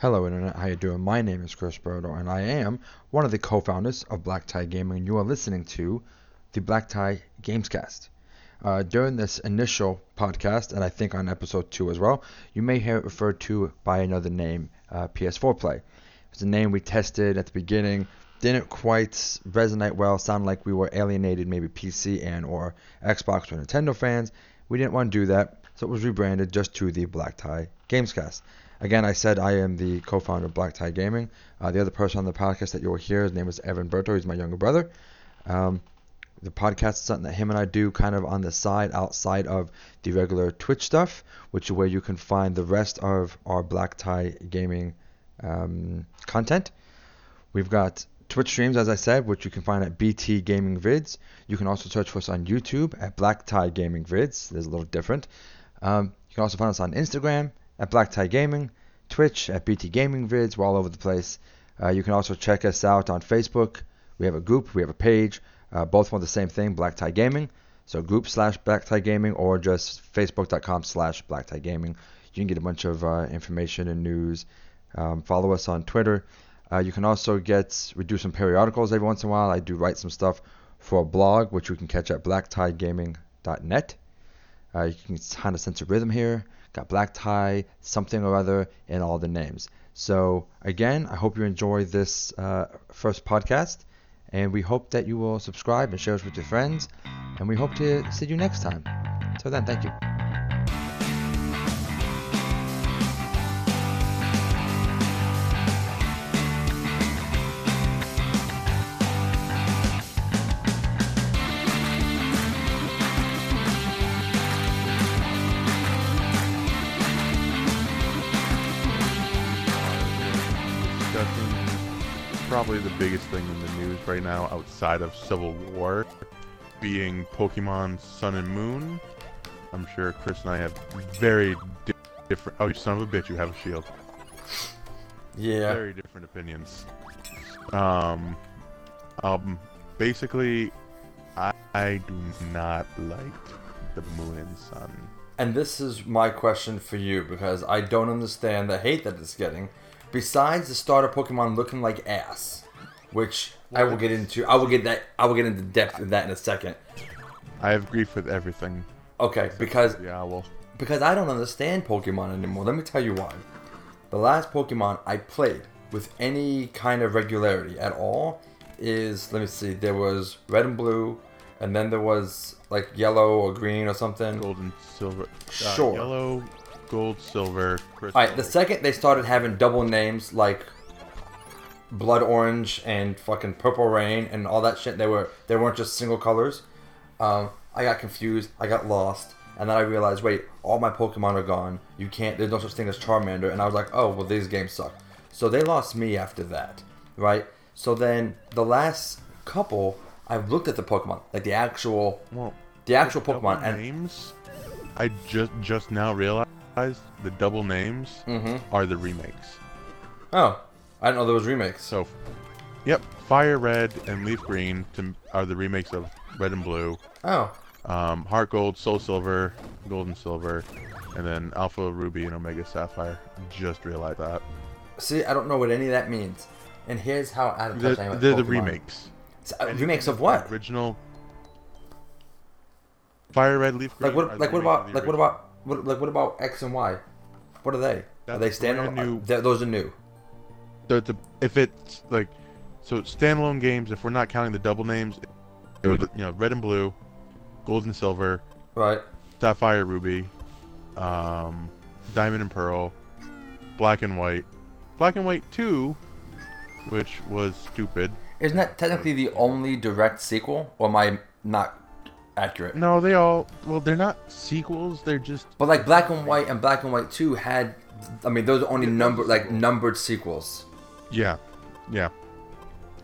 Hello Internet, how you doing? My name is Chris Brodo and I am one of the co-founders of Black Tie Gaming and you are listening to the Black Tie Gamescast. Uh, during this initial podcast, and I think on episode 2 as well, you may hear it referred to by another name, uh, PS4 Play. It's a name we tested at the beginning, didn't quite resonate well, sounded like we were alienated maybe PC and or Xbox or Nintendo fans. We didn't want to do that, so it was rebranded just to the Black Tie Gamescast. Again, I said I am the co-founder of Black Tie Gaming. Uh, the other person on the podcast that you will hear, his name is Evan Berto. He's my younger brother. Um, the podcast is something that him and I do kind of on the side, outside of the regular Twitch stuff, which is where you can find the rest of our Black Tie Gaming um, content. We've got Twitch streams, as I said, which you can find at BT Gaming Vids. You can also search for us on YouTube at Black Tie Gaming Vids. There's a little different. Um, you can also find us on Instagram at Black Tie Gaming, Twitch at BT Gaming Vids. We're all over the place. Uh, you can also check us out on Facebook. We have a group, we have a page. Uh, both want the same thing, Black Tie Gaming. So group slash Black Tie Gaming or just facebook.com slash Black Tie Gaming. You can get a bunch of uh, information and news. Um, follow us on Twitter. Uh, you can also get we do some periodicals every once in a while. I do write some stuff for a blog, which you can catch at blacktiegaming.net. Uh, you can kind of sense a rhythm here. Got black tie, something or other in all the names. So again, I hope you enjoy this uh, first podcast. And we hope that you will subscribe and share us with your friends. And we hope to see you next time. Till then, thank you. Probably the biggest thing in the news right now outside of Civil War being Pokemon Sun and Moon. I'm sure Chris and I have very di- different. Oh, you son of a bitch! You have a shield. Yeah. Very different opinions. Um, um, basically, I, I do not like the Moon and Sun. And this is my question for you because I don't understand the hate that it's getting. Besides the starter Pokemon looking like ass, which I will get into. I will get that. I will get into depth of that in a second. I have grief with everything. Okay, because The owl. because I don't understand Pokemon anymore. Let me tell you why. The last Pokemon I played with any kind of regularity at all is let me see. There was Red and Blue, and then there was like Yellow or Green or something. Gold and silver. Uh, Sure. Yellow, gold, silver, crystal. All right, the second they started having double names like Blood Orange and fucking Purple Rain and all that shit, they were they weren't just single colors. Um, I got confused. I got lost, and then I realized, wait, all my Pokemon are gone. You can't. There's no such thing as Charmander, and I was like, oh well, these games suck. So they lost me after that, right? So then the last couple, I've looked at the Pokemon, like the actual, well, the actual double Pokemon, and names. I just just now realized the double names Mhm. are the remakes. oh, I didn't know there was remakes. So, yep, Fire Red and Leaf Green to, are the remakes of Red and Blue. Oh, Um, Heart Gold, Soul Silver, Gold and Silver, and then Alpha Ruby and Omega Sapphire. Just realized that. See, I don't know what any of that means. And here's how out of They're, I am with they're the remakes. So, uh, remakes of what? Original. Fire Red, Leaf Green. Like what? Like what about? Like what about? What, like what about X and Y? What are they? are they standalone? new. Those are new. The, the if it's like so standalone games if we're not counting the double names it would you know red and blue gold and silver Right. sapphire ruby um diamond and pearl black and white black and white 2 which was stupid Isn't that technically the only direct sequel? Or am I not accurate? no they all well they're not sequels they're just But like Black and White and Black and White Two had, I mean, those are only number like numbered sequels. Yeah yeah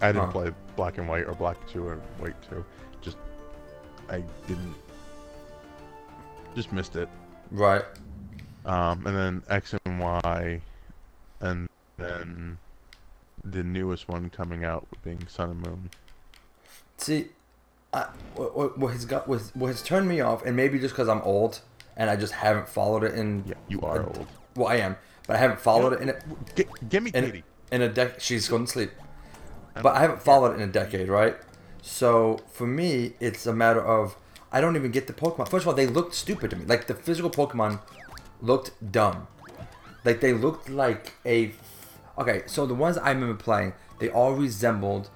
i didn't Huh. play black and white or black 2 or white 2 just i didn't just missed it Right. um, and then X and Y, and then the newest one coming out being Sun and Moon. See, I, what, what- has got what, what has turned me off, and maybe just because I'm old and I just haven't followed it in Yeah, you are a- old. Well, I am, but I haven't followed it in a, Get, get me Katie. In a dec. She's going to sleep, but I haven't followed it in a decade, right? So for me, it's a matter of I don't even get the Pokemon. First of all, they looked stupid to me. Like the physical Pokemon looked dumb. Like they looked like a. Okay, so the ones I remember playing, they all resembled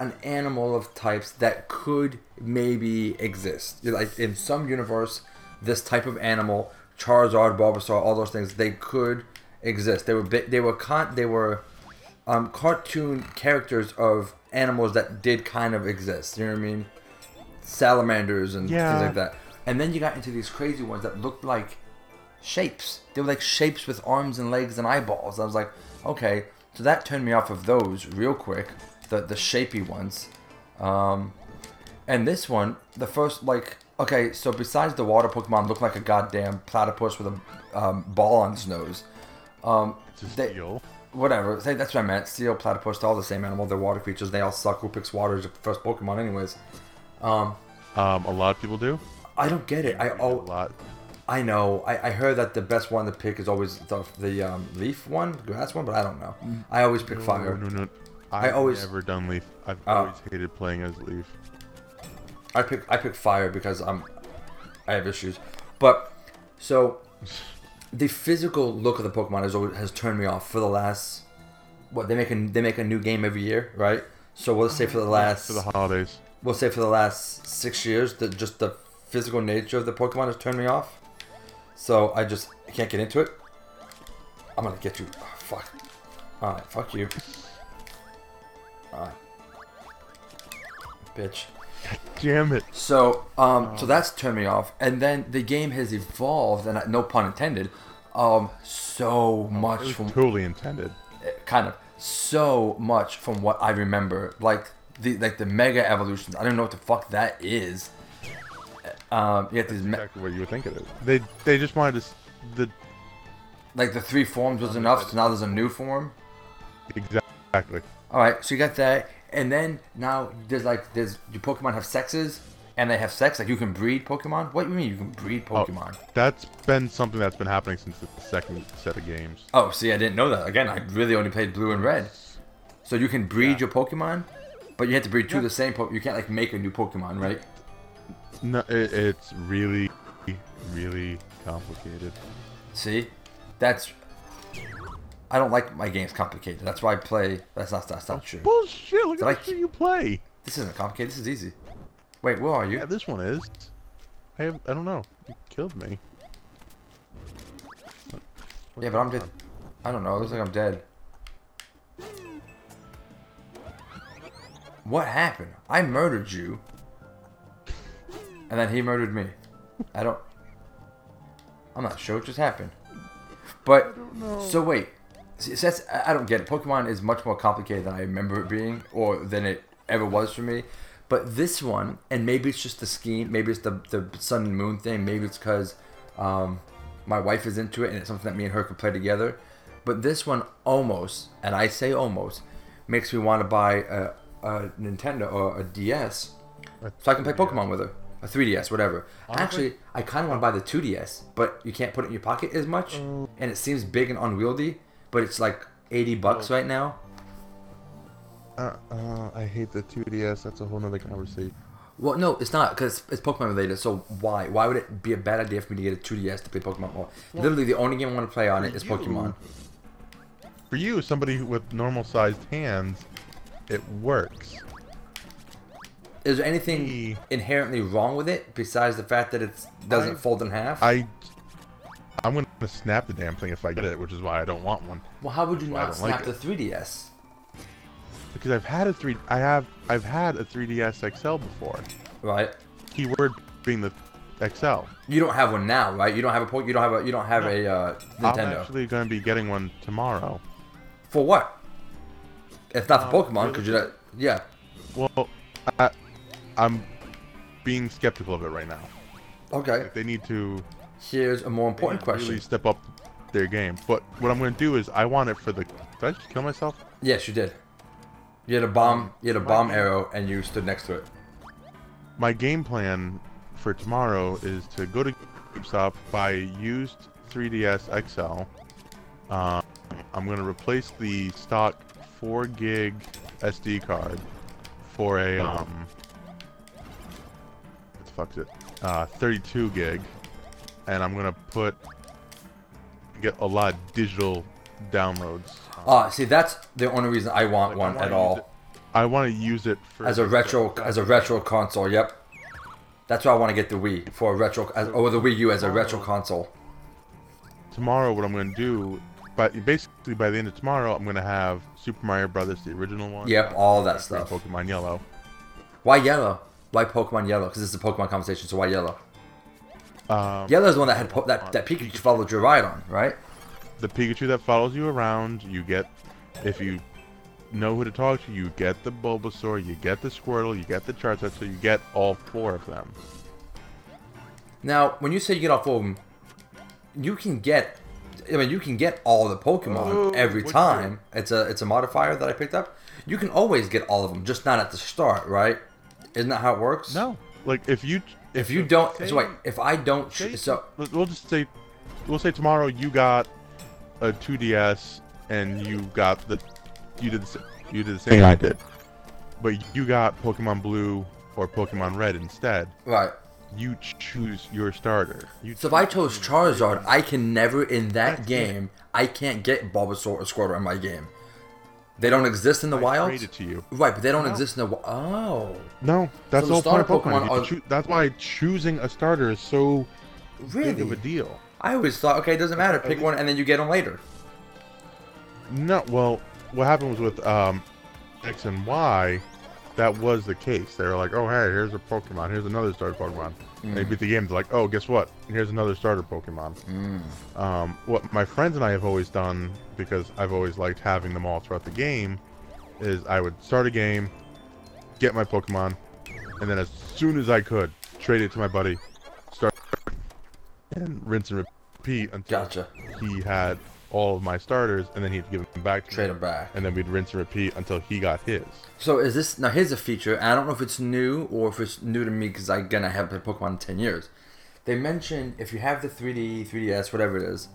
an animal of types that could maybe exist. Like in some universe, this type of animal, Charizard, Bulbasaur, all those things, they could exist. They were they were con- they were um, cartoon characters of animals that did kind of exist. You know what I mean? Salamanders and Yeah. things like that. And then you got into these crazy ones that looked like shapes. They were like shapes with arms and legs and eyeballs. I was like, okay, so that turned me off of those real quick. The the shapy ones. Um, and this one, the first like okay, so besides the water Pokemon look like a goddamn platypus with a um, ball on its nose. Um, they- whatever. Say- That's what I meant. Steel, platypus, they're all the same animal. They're water creatures. They all suck. Who picks water as your first Pokemon, anyways? Um, Um, a lot of people do. I don't get it. I oh, a lot. I know. I, I heard that the best one to pick is always the, the um, leaf one, grass one, but I don't know. I always pick fire. No, no, no. I I've always- never done Leaf. I've Oh. always hated playing as Leaf. I pick I pick fire because I'm I have issues. But so the physical look of the Pokemon has always, has turned me off for the last what they make a they make a new game every year, right? So we'll say for the last For the holidays. we'll say for the last six years that just the physical nature of the Pokemon has turned me off. So I just I can't get into it. I'm gonna get you. Oh, fuck. Alright, fuck you. Alright. Bitch. Damn it. So, um, so that's turned me off, and then the game has evolved, and I, no pun intended, um, so It much from totally intended. kind of so much from what I remember, like the like the mega evolutions. I don't know what the fuck that is. Um, you have these me- Exactly what you would think it is. They they just wanted to. The like the three forms was enough, so now there's a new form. exactly. All right, so you got that, and then now there's like there's your Pokemon have sexes, and they have sex. Like you can breed Pokemon. What do you mean you can breed Oh, Pokemon? that's been something that's been happening since the second set of games. Oh, see, I didn't know that. Again, I really only played blue and red. So you can breed your Pokemon, but you have to breed two of the same Pokemon. You can't like make a new Pokemon, right? No, it, it's really, really complicated. See, that's. I don't like my games complicated. That's why I play. That's not. That's not true. Bullshit! Look Did at I the shit you play. This isn't complicated. This is easy. Wait, where are you? Yeah, this one is. I have. I don't know. You killed me. What- Yeah, but I'm dead. I don't know. It looks like I'm dead. What happened? I murdered you, and then he murdered me. I don't. I'm not sure what just happened. But so wait, See, that's I don't get it. Pokemon is much more complicated than I remember it being, or than it ever was for me. But this one, and maybe it's just the scheme, maybe it's the the sun and moon thing, maybe it's because um, my wife is into it and it's something that me and her could play together. But this one almost, and I say almost, makes me want to buy a, a Nintendo or a DS so I can play Pokemon with her. A 3DS, whatever. Honestly- Actually, I kind of want to buy the 2DS, but you can't put it in your pocket as much, Oh. and it seems big and unwieldy. But it's like 80 bucks right now. Uh, uh, I hate the 2DS. That's a whole nother conversation. Well, no, it's not because it's Pokemon related. So why? Why would it be a bad idea for me to get a 2DS to play Pokemon more? Literally, the only game I want to play on it is you- Pokemon. For you, somebody with normal-sized hands, it works. Is there anything inherently wrong with it besides the fact that it doesn't I- fold in half? I, I'm gonna snap the damn thing if I get it, which is why I don't want one. well, how would you not like snap it. the 3DS? Because I've had a three, I have, I've had a 3DS XL before. Right. Keyword being the XL. You don't have one now, right? You don't have a po- You don't have a. You don't have No. a uh, I'm actually gonna be getting one tomorrow. For what? It's not for Um, Pokemon, because really? not. Yeah. Well, I, I'm being skeptical of it right now. Okay. They need to Here's a more important really question. step up their game. But what I'm gonna do is I want it for the. Did I just kill myself? Yes, you did. You had a bomb. You had a bomb arrow, and you stood next to it. My game plan for tomorrow is to go to GameStop, buy used 3DS XL, Um, I'm gonna replace the stock 4 gig SD card for a um. What the fuck's it? Uh, 32 gig, and I'm gonna put get a lot of digital downloads. Uh, see, that's the only reason I want Like, one wanna at all. it- I want to use it for As a retro, as a retro console. Yep. That's why I want to get the Wii for a retro, as, or the Wii U as a retro console. tomorrow what I'm to do, but basically by the end of tomorrow, I'm to have Super Mario Brothers, the original one. Yep, all that stuff. Pokemon Yellow. Why yellow? Why Pokemon Yellow? Because this is a Pokemon conversation, so why yellow? Um, Yellow is the one that had po- that that Pikachu followed your ride on, right? The Pikachu that follows you around, you get, if you know who to talk to, you get the Bulbasaur, you get the Squirtle, you get the Charizard, so you get all four of them. Now, when you say you get all four of them, you can get. I mean, you can get all the Pokemon Oh, every time. It's a it's a modifier that I picked up. You can always get all of them, just not at the start, right? Isn't that how it works? No, like if you If you don't, say- so wait, if I don't, ch- say- so we'll just say, we'll say tomorrow you got a 2DS and you got the, you did the, you did the same thing I did, but you got Pokemon Blue or Pokemon Red instead. right. You choose your starter. You So if I chose Charizard, I can never in that That's it. game. I can't get Bulbasaur or Squirtle in my game. They don't exist in the I wild. trade it to you. Right, but they don't No. exist in the. wi- Oh, No, that's So the the whole point of starter Pokemon. Pokemon are- choo- that's why choosing a starter is so really? big of a deal. I always thought, okay, it doesn't matter. Pick least- one and then you get them later. No, well, what happened was with um, X and Y, that was the case. They were like, oh, hey, here's a Pokemon, here's another starter Pokemon. And they beat the game, they're like, oh, guess what? Here's another starter Pokemon. Um, what my friends and I have always done, because I've always liked having them all throughout the game, is I would start a game, get my Pokemon, and then as soon as I could, trade it to my buddy, start, and rinse and repeat until Gotcha. he had all of my starters, and then he'd give them back to Trade them back. and then we'd rinse and repeat until he got his. So is this now? Here's a feature, and I don't know if it's new or if it's new to me because I again I haven't played Pokemon in ten years. They mentioned if you have the 3D, 3DS, whatever it is,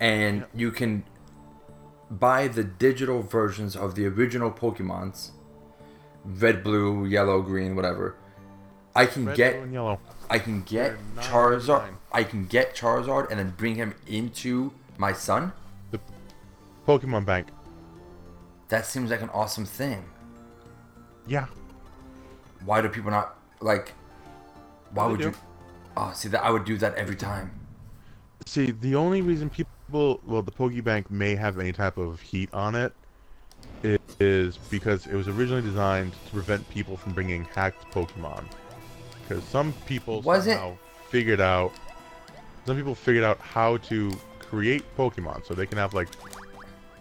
and you can buy the digital versions of the original Pokemons, red, blue, yellow, green, whatever. I can Red, get blue, and yellow. I can get Charizard. I can get Charizard and then bring him into my Sun. Pokemon Bank. That seems like an awesome thing. Yeah. Why do people not like? Why They would do. you? Oh, see that I would do that every time. See, the only reason people, well, the Pokebank may have any type of heat on it is because it was originally designed to prevent people from bringing hacked Pokemon. Because some people Was it? figured out, some people figured out how to create Pokemon, so they can have like,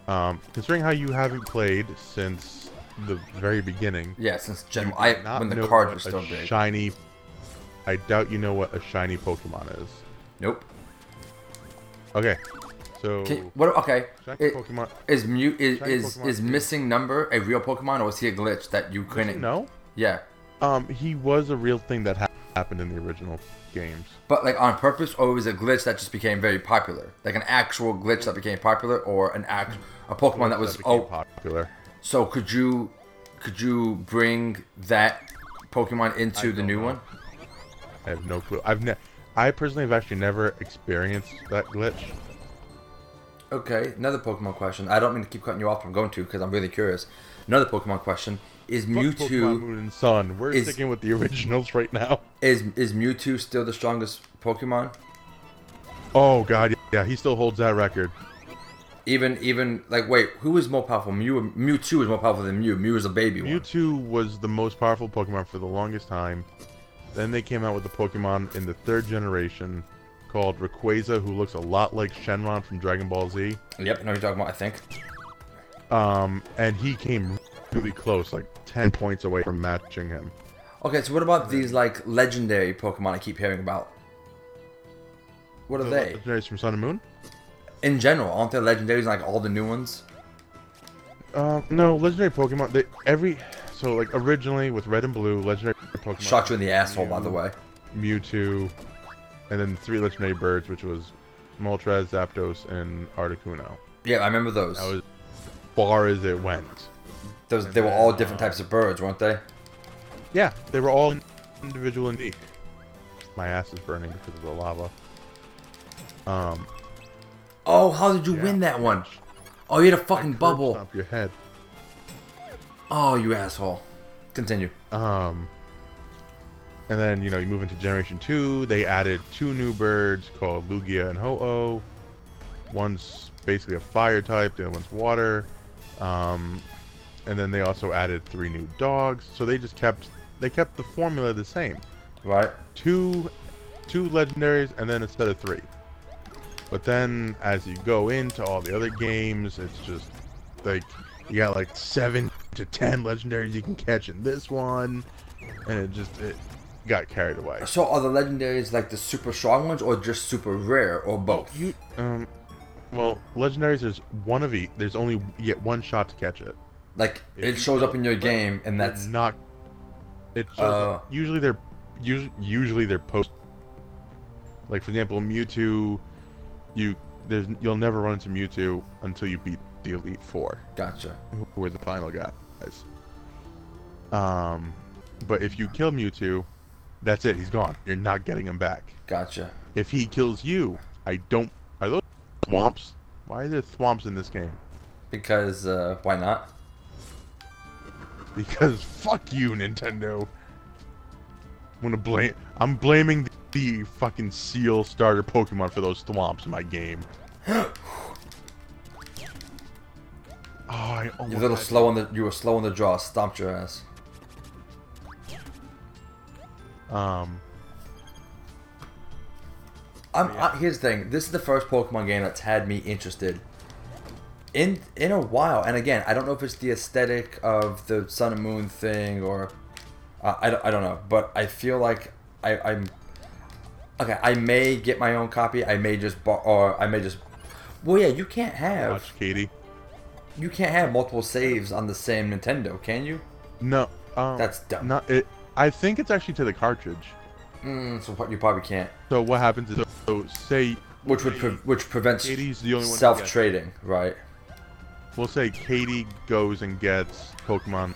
um, considering how you haven't played since the very beginning, Yeah, since Gen I when the cards were still big. shiny. I doubt you know what a shiny Pokemon is. Nope. Okay, so Can, what? Okay. shiny It- Pokemon. Is mute is is, is missing number a real Pokemon or was he a glitch that you couldn't? No, Yeah, um, he was a real thing that ha- happened in the original games. but like on purpose or was it a glitch that just became very popular? Like an actual glitch that became popular or an act a Pokemon that was became oh popular. so could you could you bring that Pokemon into the new know. one? I have no clue. I've ne- I personally have actually never experienced that glitch. Okay, another Pokemon question. I don't mean to keep cutting you off. but I'm going to because I'm really curious. Another Pokemon question: Is Fuck Pokemon Mewtwo Moon and Sun. We're is- sticking with the originals right now. is is Mewtwo still the strongest Pokemon? Oh god, yeah, he still holds that record. Even even like wait, who is more powerful? Mew Mewtwo is more powerful than Mew. Mew is a baby one. Mewtwo was the most powerful Pokemon for the longest time. Then they came out with a Pokemon in the third generation called Rayquaza, who looks a lot like Shenron from Dragon Ball Z. Yep, I know what you're talking about. I think. Um, and he came really close, like 10 points away from matching him. Okay, so what about these like legendary Pokemon I keep hearing about? What are The they? Legendaries from Sun and Moon? In general, aren't they legendaries like all the new ones? Uh, no, legendary Pokemon. They every so like originally with Red and Blue, legendary Pokemon. Shot you in the asshole, by the way. Mewtwo, and then three legendary birds, which was Moltres, Zapdos, and Articuno. Yeah, I remember those. That was far as it went. Those they were all different types of birds, weren't they? Yeah, they were all individual and unique. My ass is burning because of the lava. Um, Oh, how did you Yeah. win that one? Oh, you had a fucking curb bubble. stomp your head. Oh, you asshole. Continue. Um, and then you know you move into Generation Two. They added two new birds called Lugia and Ho-Oh. One's basically a fire type. The other one's water. Um, and then they also added three new dogs. So they just kept they kept the formula the same. Right? Two, two legendaries, and then a set of three. But then as you go into all the other games, it's just like you got like seven to ten legendaries you can catch in this one, and it just it got carried away. So are the legendaries like the super strong ones or just super rare or both? You um, well, legendaries there's one of each. There's only you get one shot to catch it. Like If it shows up in your game and that's not. It shows Uh, up- usually they're usually usually they're post. Like for example, Mewtwo, you there's you'll never run into Mewtwo until you beat the Elite Four, gotcha. who are the final guys. Um, but if you kill Mewtwo, that's it. He's gone. You're not getting him back. Gotcha. If he kills you, I don't. Are those thwomps? Why are there thwomps in this game? Because uh why not? Because fuck you, Nintendo. I'm gonna blame. I'm blaming the, fucking seal starter Pokemon for those thwomps in my game. Oh, I You're a little slow on the you were slow on the draw, stomped your ass. Um, I'm, Yeah. I, here's the thing. This is the first Pokemon game that's had me interested in in a while. And again, I don't know if it's the aesthetic of the Sun and Moon thing or uh, I, don't, I don't know. But I feel like I, I'm okay. I may get my own copy. I may just bar, or I may just. Well, yeah, you can't have watch Katie. you can't have multiple saves on the same Nintendo, can you? No, um, That's dumb. Not it. I think it's actually to the cartridge. Mm, so what- you probably can't. So what happens is, so say Which would pre- which prevents Katie's the only one. self trading, right? We'll say Katie goes and gets Pokemon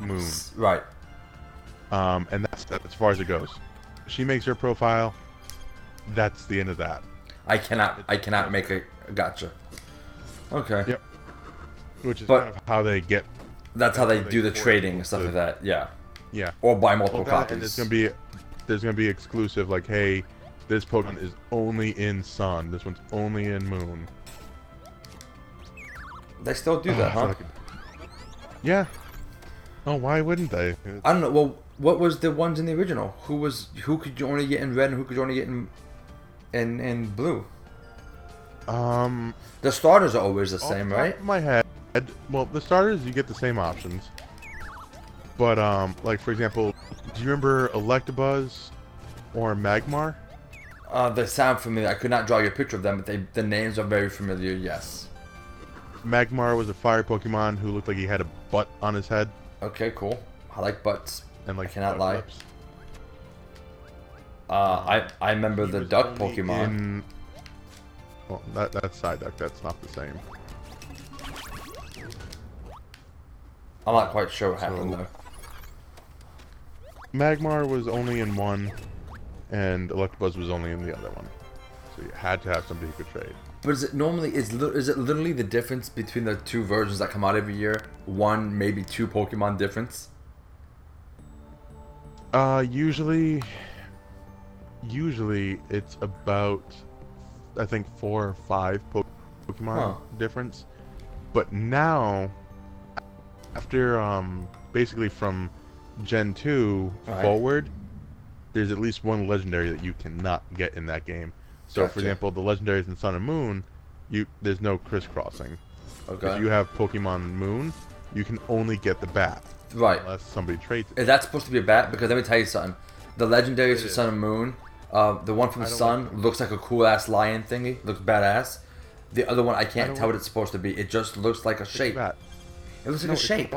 Moon. Right. Um, and that's, as far as it goes. She makes her profile. That's the end of that. I cannot. I cannot make a gotcha. Okay. Yep. Which is But- kind of how they get. That's how they how do the trading and stuff to- like that. Yeah. Yeah. Or buy Well, multiple that, and it's gonna be there's gonna be exclusive. Like, hey, this Pokemon is only in Sun. This one's only in Moon. They still do that, Oh, huh? it- Yeah. Oh, why wouldn't they? I don't know. Well, what was the ones in the original? Who was who could you only get in red and who could you only get in in in blue? Um, The starters are always the off same, the top right? of my head, well, the starters you get the same options. But um, like for example, do you remember Electabuzz or Magmar? Uh, they sound familiar. I could not draw you a picture of them, but they the names are very familiar. Yes. Magmar was a fire Pokemon who looked like he had a butt on his head Okay, cool. I like butts. and like I cannot lie. lips. Uh, I I remember He the duck Pokemon. in- Well, that that's Psyduck. That's not the same. I'm not quite sure what happened So- though. Magmar was only in one, and Electabuzz was only in the other one. So you had to have somebody who could trade. But is it normally is is it literally the difference between the two versions that come out every year? One, maybe two Pokemon difference. Uh, usually, usually it's about, I think four or five po- Pokemon Huh. difference. But now, after um, basically from Gen two Right. forward, there's at least one legendary that you cannot get in that game. So, for example, the legendaries in Sun and Moon, you there's no crisscrossing. Okay. If you have Pokemon Moon, you can only get the bat right. unless somebody trades it. Is that supposed to be a bat? Because let me tell you something. The legendaries for. Sun and Moon, uh, the one from I don't Sun like looks like a cool ass lion thingy. Looks badass. The other one I can't don't tell what it's supposed to be. It just looks like a a shape. bat. It looks like No, a it's a shape.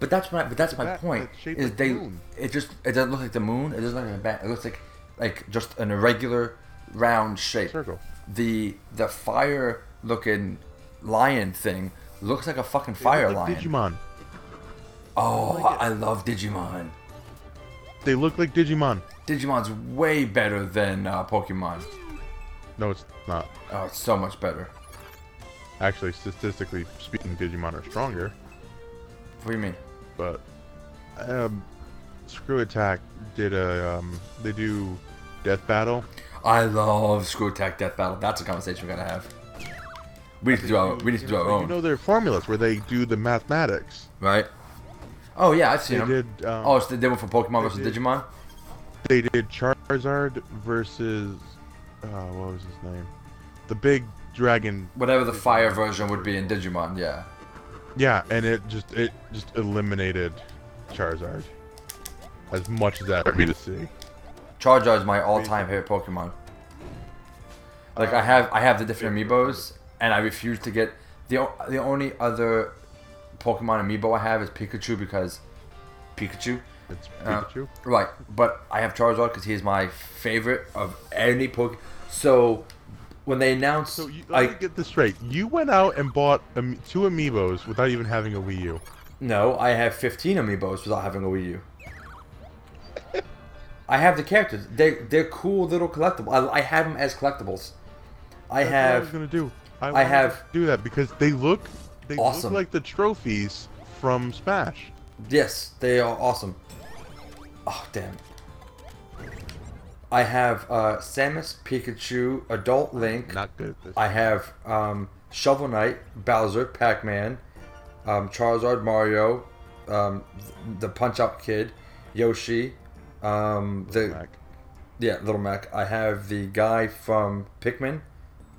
But that's my but that's my bat point. Is like they moon. it just it doesn't look like the moon. It doesn't look like a bat. It looks like like just an irregular round shape. Circle. The the fire looking lion thing looks like a fucking fire look like lion. Digimon. Oh, like. I love Digimon. They look like Digimon. Digimon's way better than uh, Pokemon. No, it's not. Oh, it's so much better. Actually, statistically speaking, Digimon are stronger. What do you mean? But um, ScrewAttack did a um, they do Death Battle. I love ScrewAttack Death Battle. That's a conversation we gotta have. We need to do our. We need to do our own, You know their formulas where they do the mathematics. right? Oh yeah, I've seen They them. did. Um, Oh, it's the different for Pokemon versus did- Digimon. They did Charizard versus uh, what was his name? The big dragon. Whatever the fire version would be in Digimon, yeah. Yeah, and it just it just eliminated Charizard. As much as that would be to see. Charizard is my all-time favorite Pokemon. Like I have, I have the different amiibos, and I refuse to get the the only other Pokemon amiibo I have is Pikachu because Pikachu. It's Uh, Pikachu. Right, but I have Charizard because he's my favorite of any Poke. So when they announced, so you, let me I get this straight. You went out and bought um, two amiibos without even having a Wii U. no, I have 15 amiibos without having a Wii U. I have the characters. They they're cool little collectibles. I, I have them as collectibles. I That's what I was have gonna do. I, to have- do that because they look they Awesome. look like the trophies from Smash. yes, they are awesome. Oh damn. I have uh, Samus, Pikachu, Adult Link. Not good at this. I have um, Shovel Knight, Bowser, Pac Man, um, Charizard, Mario, um, the Punch Out Kid, Yoshi, um, the Mac. yeah Little Mac. I have the guy from Pikmin,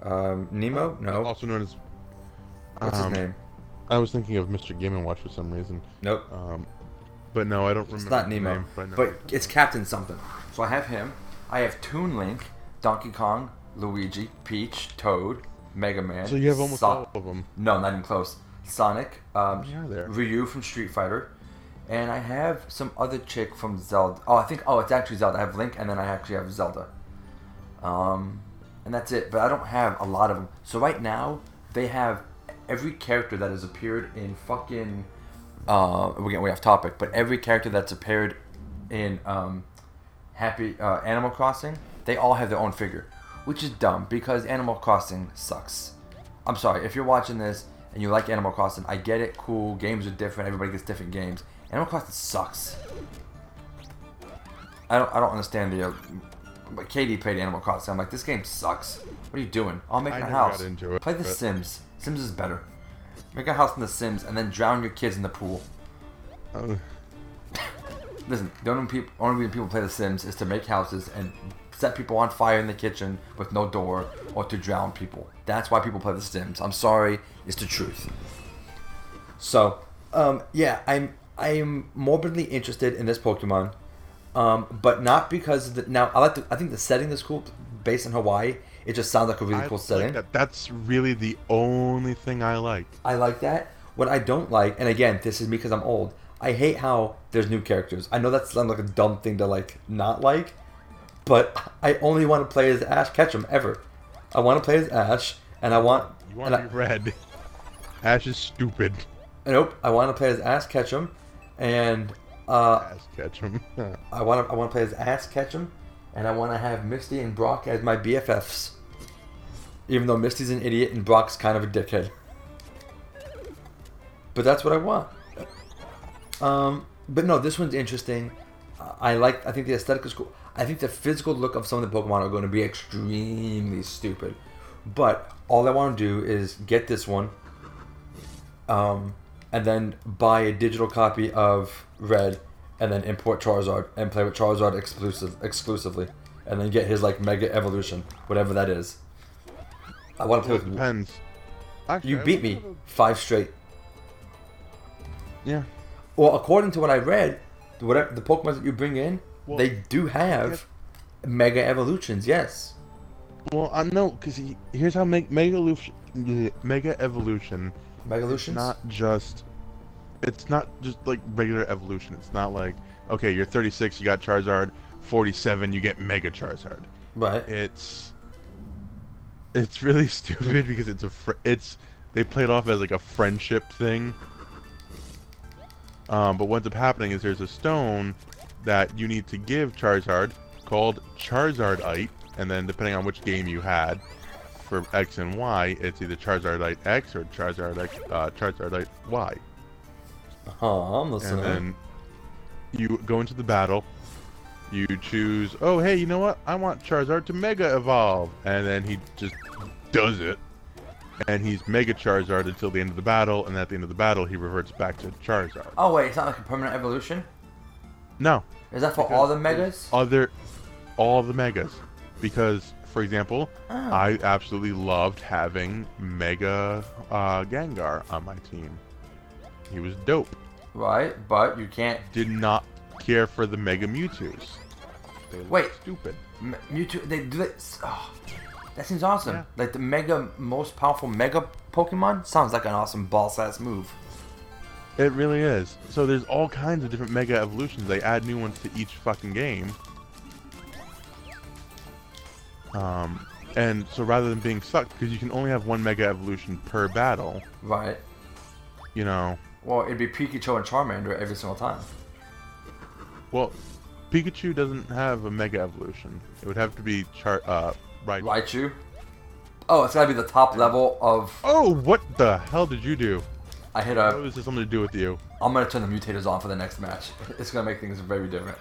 um, Nemo. No, Also known as. what's um, his name? I was thinking of Mr. Game and Watch for some reason. Nope, Um, but no, I don't remember. it's not Nemo, name, but but it's Captain something. So I have him. I have Toon Link, Donkey Kong, Luigi, Peach, Toad, Mega Man. so you have almost So- all of them. No, not even close. Sonic, um, there? Ryu from Street Fighter, and I have some other chick from Zelda. Oh, I think oh, it's actually Zelda. I have Link, and then I actually have Zelda. Um, and that's it. But I don't have a lot of them. So right now they have every character that has appeared in fucking. Uh, we're getting way off topic, but every character that's appeared in um, Happy uh, Animal Crossing, they all have their own figure, which is dumb because Animal Crossing sucks. I'm sorry if you're watching this and you like Animal Crossing. I get it, cool. Games are different. Everybody gets different games. Animal Crossing sucks. I don't. I don't understand the. Uh, but Katie played Animal Crossing. I'm like, this game sucks. What are you doing? I'll make I a house. got into it, Play The but- Sims. Sims is better. Make a house in The Sims and then drown your kids in the pool. Oh, Listen, the only, peop only reason people play The Sims is to make houses and set people on fire in the kitchen with no door or to drown people. That's why people play The Sims. I'm sorry, it's the truth. So, um, yeah, I'm I'm morbidly interested in this Pokemon, um, but not because of the, now I like the I think the setting is cool based in Hawaii. It just sounds like a really I cool like setting. that. That's really the only thing I like. I like that. What I don't like, and again, this is me because I'm old. I hate how there's new characters. I know that sounds like a dumb thing to like not like, but I only want to play as Ash Ketchum ever. I want to play as Ash, and I want. You want to be red. Ash is stupid. Nope. I want to play as Ash Ketchum, and uh. I want to. I want to play as Ash Ketchum, and I want to have Misty and Brock as my BFFs. Even though Misty's an idiot and Brock's kind of a dickhead. But that's what I want. Um, but no, this one's interesting. I like. I think the aesthetic is cool. I think the physical look of some of the Pokemon are going to be extremely stupid. But all I want to do is get this one, um, and then buy a digital copy of Red, and then import Charizard and play with Charizard exclusive exclusively, and then get his like Mega Evolution, whatever that is. I want to play with. Depends. Actually, You beat me five straight. Yeah. Well, according to what I read, whatever the Pokemon that you bring in, Well, they do have Mega Evolutions. Yes. Well, I know because he, here's how Meg- Mega Evolution, Mega Evolution Mega It's Evolutions. not just it's not just like regular evolution. It's not like okay, you're 36, you got Charizard, 47, you get Mega Charizard. right. It's it's really stupid because it's a fr- it's they play it off as like a friendship thing. Um, but what ends up happening is there's a stone that you need to give Charizard called Charizardite, and then depending on which game you had for X and Y, it's either Charizardite X or Charizardite uh, Charizardite Y. Oh, I'm listening. And then you go into the battle. You choose, oh hey, you know what? I want Charizard to Mega Evolve, and then he just does it, and he's Mega Charizard until the end of the battle, and at the end of the battle, he reverts back to Charizard. oh wait, it's not like a permanent evolution. No, Is that for Because all the megas? other, all the Megas, because for example, Oh. I absolutely loved having Mega uh, Gengar on my team. He was dope. Right, but you can't. Did not care for the Mega Mewtwo's. They Wait. stupid. M- Mewtwo, they do it. Oh, that seems awesome. Yeah. Like the mega, most powerful mega Pokemon sounds like an awesome boss ass move. It really is. So there's all kinds of different Mega evolutions. They add new ones to each fucking game. Um, and so rather than being sucked, because you can only have one Mega evolution per battle, Right. you know. Well, it'd be Pikachu and Charmander every single time. Well, Pikachu doesn't have a Mega evolution. It would have to be Char uh Raichu. Raichu. Oh, it's gotta be the top level of. Oh, what the hell did you do? I hit What a. was this something to do with you? I'm gonna turn the mutators on for the next match. It's gonna make things very different.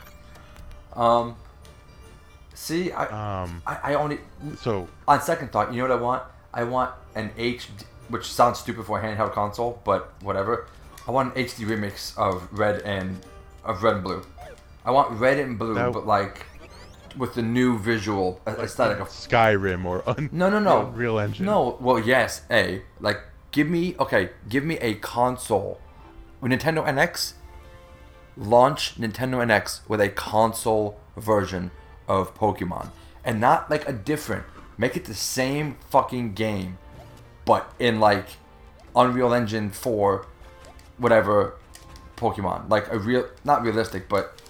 Um. See, I, Um, I, I only so on second thought, you know what I want? I want an HD, which sounds stupid for a handheld console, but whatever. I want an HD remix of red and of red and blue. I want red and blue, That- but like with the new visual a- aesthetic of. Skyrim or un- No, no, no. Real Engine. No, well, yes, a like give me okay, give me a console. Nintendo NX, launch Nintendo NX with a console version of Pokemon, and not like a different. Make it the same fucking game, but in like Unreal Engine 4, whatever Pokemon, like a real, not realistic, but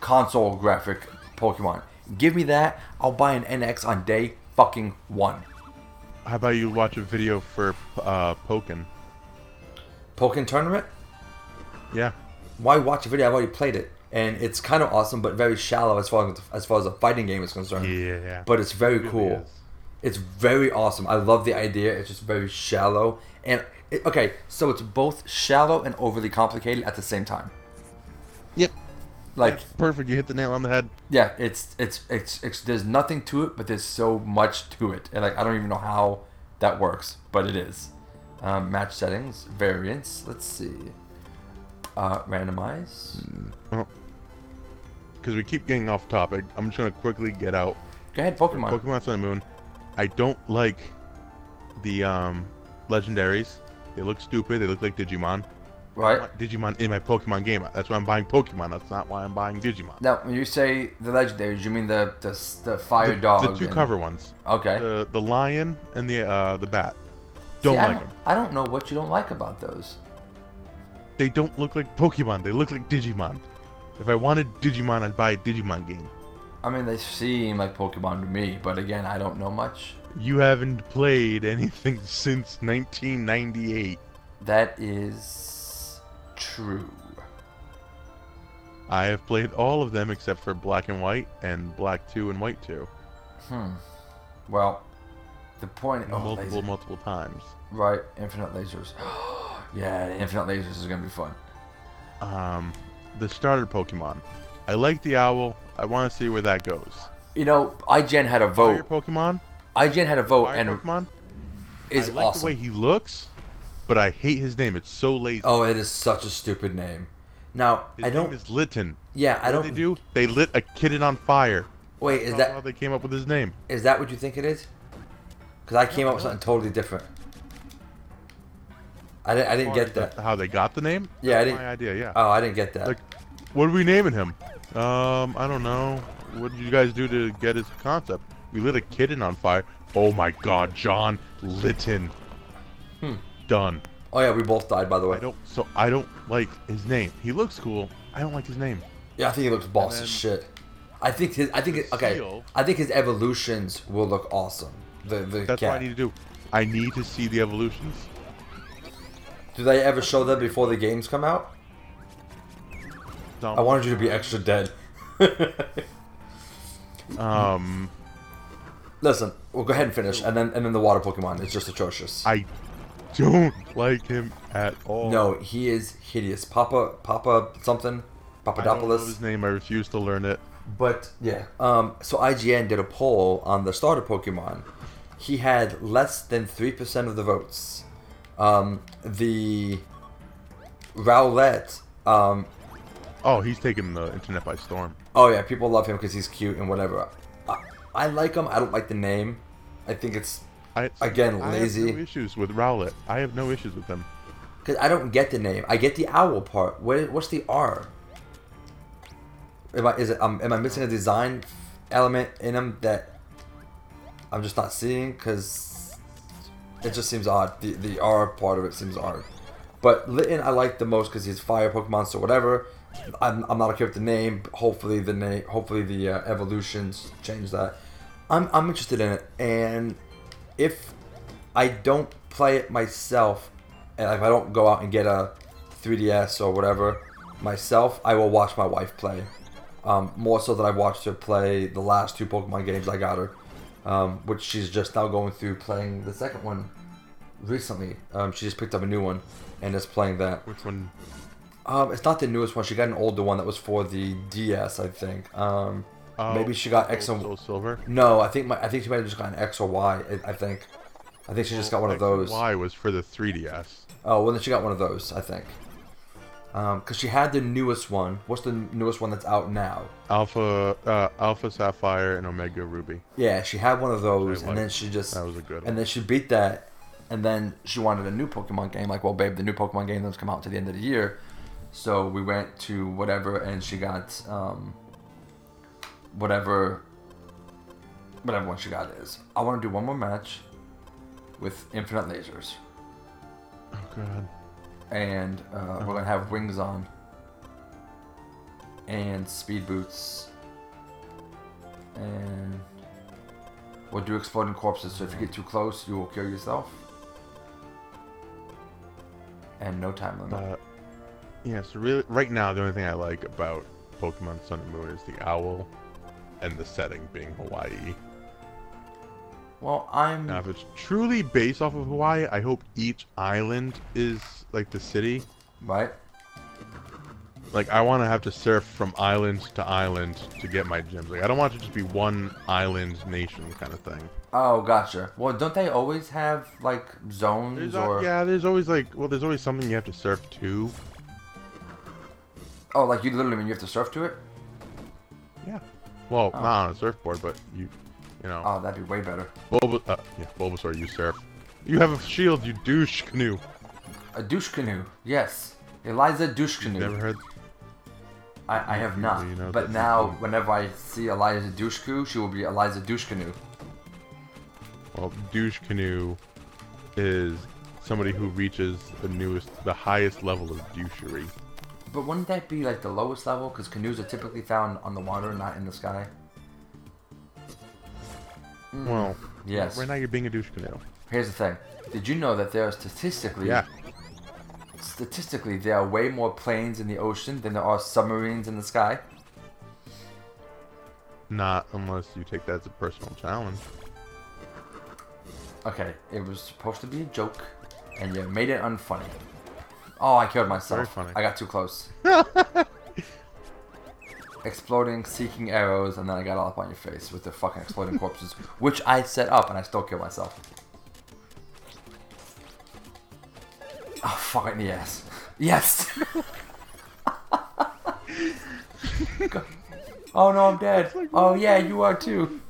console graphic Pokemon. Give me that. I'll buy an NX on day fucking one. How about you watch a video for uh Pokken? Pokken tournament? Yeah. Why watch a video? I've already played it, and it's kind of awesome, but very shallow as far as as far as a fighting game is concerned. Yeah. Yeah. But it's very really cool. is. It's very awesome. I love the idea. It's just very shallow, and it, okay, so it's both shallow and overly complicated at the same time. Yep. Like, Perfect. You hit the nail on the head. yeah, it's it's it's, it's there's nothing to it, but there's so much to it, and like I don't even know how that works, but it is. Um, match settings, variants. Let's see. Uh, randomize. Because we keep getting off topic. I'm just gonna quickly get out Go ahead, Pokemon. Pokemon Sun and Moon. I don't like the um legendaries. They look stupid. They look like Digimon. I Right. Digimon in my Pokemon game. That's why I'm buying Pokemon. That's not why I'm buying Digimon. Now, when you say the legendaries, you mean the the, the fire the, dog? the two and- cover ones. Okay. The the lion and the uh the bat. Don't See, I like don't, them. I don't know what you don't like about those. They don't look like Pokemon. They look like Digimon. If I wanted Digimon, I'd buy a Digimon game. I mean, they seem like Pokemon to me, but again, I don't know much. You haven't played anything since 1998. That is true. I have played all of them except for Black and White and Black 2 and White 2. Hmm. Well, the point. Oh, multiple, laser. multiple times. Right, infinite lasers. yeah, infinite lasers is gonna be fun. Um, the starter Pokemon. I like the owl. I want to see where that goes. You know, IGN had a vote. Fire. Pokemon. IGN had a vote, Fire and Pokemon. is I like awesome. the way he looks, but I hate his name. It's so lazy. oh, it is such a stupid name. Now, his I don't. name is Litten. yeah, I What don't. they do? They lit a kitten on fire. Wait, is know how they came up with his name? is that what you think it is? Because I came up with something totally different. I didn't. I didn't get that. How they got the name? Yeah, I didn't- My idea. Yeah. Oh, I didn't get that. Like, what are we naming him? Um, I don't know. What did you guys do to get his concept? We lit a kitten on fire. Oh my God, John Litton. Hmm. Done. oh yeah, we both died by the way. I don't. So I don't like his name. He looks cool. I don't like his name. Yeah, I think he looks boss as shit. I think his. I think it, okay. Seal. I think his evolutions will look awesome. The the That's cat. what I need to do. I need to see the evolutions. Do they ever show them before the games come out? So, I wanted you to be extra dead. um, Listen, we'll go ahead and finish, and then and then the water Pokemon is just atrocious. I don't like him at all. no, he is hideous. Papa, Papa something, I don't know Papadopoulos. his name. I refuse to learn it. But yeah, um, so IGN did a poll on the starter Pokemon. He had less than three percent of the votes. Um, the Rowlet. Um, Oh, he's taking the internet by storm. oh yeah, people love him because he's cute and whatever. I, I like him. I don't like the name. I think it's I, Again, I lazy. have no issues with Rowlet. I have no issues with him. because I don't get the name. I get the owl part. What, what's the R? Am I is it? Um, am I missing a design element in him that I'm just not seeing? Because it just seems odd. The the R part of it seems odd. But Litten I like the most because he's fire Pokemon, so whatever. I'm, I'm not okay with the name. Hopefully the name, hopefully the uh, evolutions change that. I'm I'm interested in it, and if I don't play it myself, and if I don't go out and get a 3DS or whatever myself, I will watch my wife play. Um, more so than I watched her play the last two Pokemon games I got her, um, which she's just now going through playing the second one recently. Um, she just picked up a new one and is playing that. Which one? Um, it's not the newest one. She got an older one that was for the DS, I think. Um, maybe she got X and Soul Silver. no, I think my I think she might have just got an X or Y. I- I think. I think she just got one of those. Y was for the 3DS. Oh, well then she got one of those. I think. Um, cause she had the newest one. What's the newest one that's out now? Alpha, uh, Alpha Sapphire and Omega Ruby. Yeah, she had one of those, and then she just That was a good and then she beat that, and then she wanted a new Pokemon game. Like, well, babe, the new Pokemon game doesn't come out to the end of the year, so we went to whatever, and she got um, whatever, whatever one she got is. I want to do one more match with infinite lasers, Oh god. and uh, Uh-huh. we're gonna have wings on, and speed boots, and we'll do exploding corpses. So if you get too close, you will kill yourself. And no time limit. Uh, yeah, so really, right now, the only thing I like about Pokemon Sun and Moon is the owl and the setting being Hawaii. well, I'm. Now, if it's truly based off of Hawaii, I hope each island is like the city. right? Like, I want to have to surf from island to island to get my gems. Like, I don't want it to just be one island nation kind of thing. Oh, gotcha. Well, don't they always have like zones There's or? al- yeah, there's always like, well, there's always something you have to surf to. Oh, like you literally mean you have to surf to it? Yeah. Well, Oh. not on a surfboard, but you, you know, Oh, that'd be way better. Bulba, uh, yeah, Bulbasaur, you surf. You have a shield, you douche canoe. A douche canoe. Yes, Eliza douche canoe. Never heard. I, I have not. You know but now, whenever I see Eliza Dushku, she will be Eliza canoe. Well, canoe is somebody who reaches the newest, the highest level of douchery. But wouldn't that be like the lowest level? Because canoes are typically found on the water, not in the sky. Well, Yes. right now you're being a douche canoe. Here's the thing. Did you know that there are statistically, Yeah. Statistically, there are way more planes in the ocean than there are submarines in the sky? Not unless you take that as a personal challenge. Okay, it was supposed to be a joke, and you made it unfunny. Oh, I killed myself. Very funny. I got too close. exploding, seeking arrows, and then I got all up on your face with the fucking exploding corpses, which I set up, and I still killed myself. Oh, fucking yes. Yes! oh no, I'm dead. Oh yeah, you are too.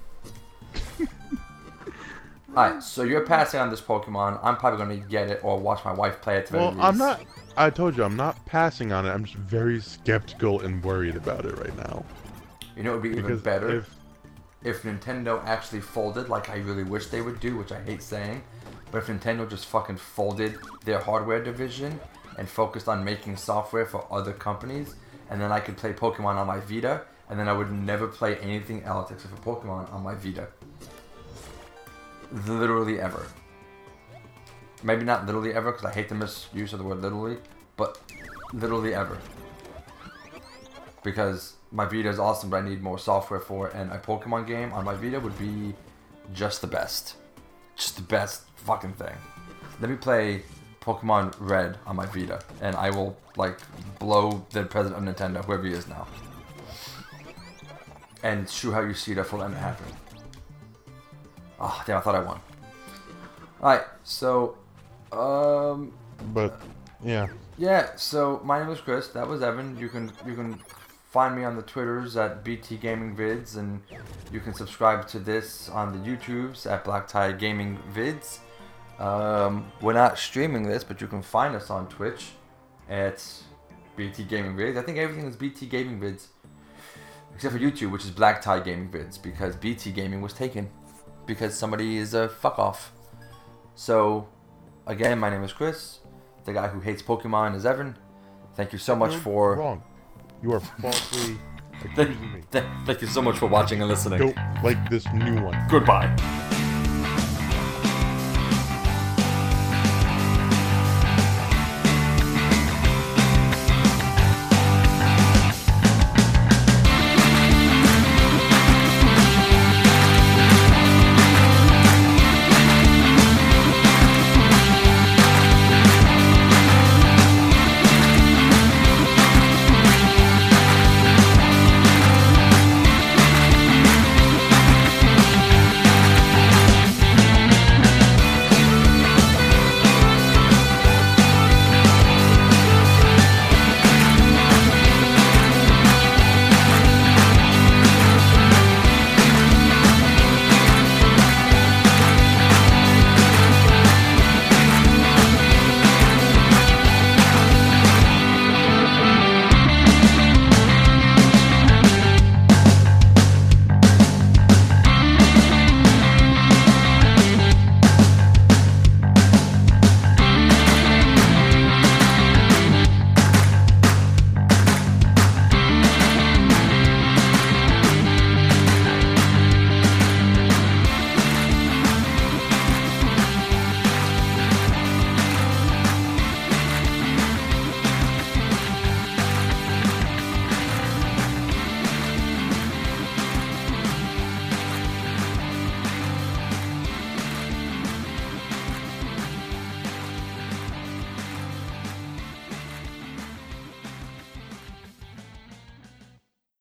Alright, so you're passing on this Pokemon. I'm probably gonna get it or watch my wife play it. To Well, I'm not. I told you, I'm not passing on it. I'm just very skeptical and worried about it right now. You know, it would be even better if if Nintendo actually folded, like I really wish they would do, which I hate saying, but if Nintendo just fucking folded their hardware division and focused on making software for other companies, and then I could play Pokemon on my Vita, and then I would never play anything else except for Pokemon on my Vita. Literally ever. Maybe not literally ever, because I hate the misuse of the word literally, but literally ever. Because my Vita is awesome, but I need more software for it, and a Pokemon game on my Vita would be just the best. Just the best fucking thing. Let me play Pokemon Red on my Vita, and I will, like, blow the president of Nintendo, whoever he is now. And show Shuhei Yoshida for letting it happen. Oh, damn, I thought I won. Alright, so, um, But yeah, yeah, so my name is Chris. That was Evan. You can you can find me on the Twitters at BT Gaming Vids, and you can subscribe to this on the YouTubes at Black Tie Gaming Vids. Um, we're not streaming this, but you can find us on Twitch at BT Gaming Vids. I think everything is BT Gaming Vids, except for YouTube, which is Black Tie Gaming Vids, because BT Gaming was taken because somebody is a fuck off. So, again, my name is Chris. The guy who hates Pokemon is Evan. Thank you so much you're for wrong. You are falsely thank, accusing me. thank you so much for watching and listening. Don't like this new one. Goodbye.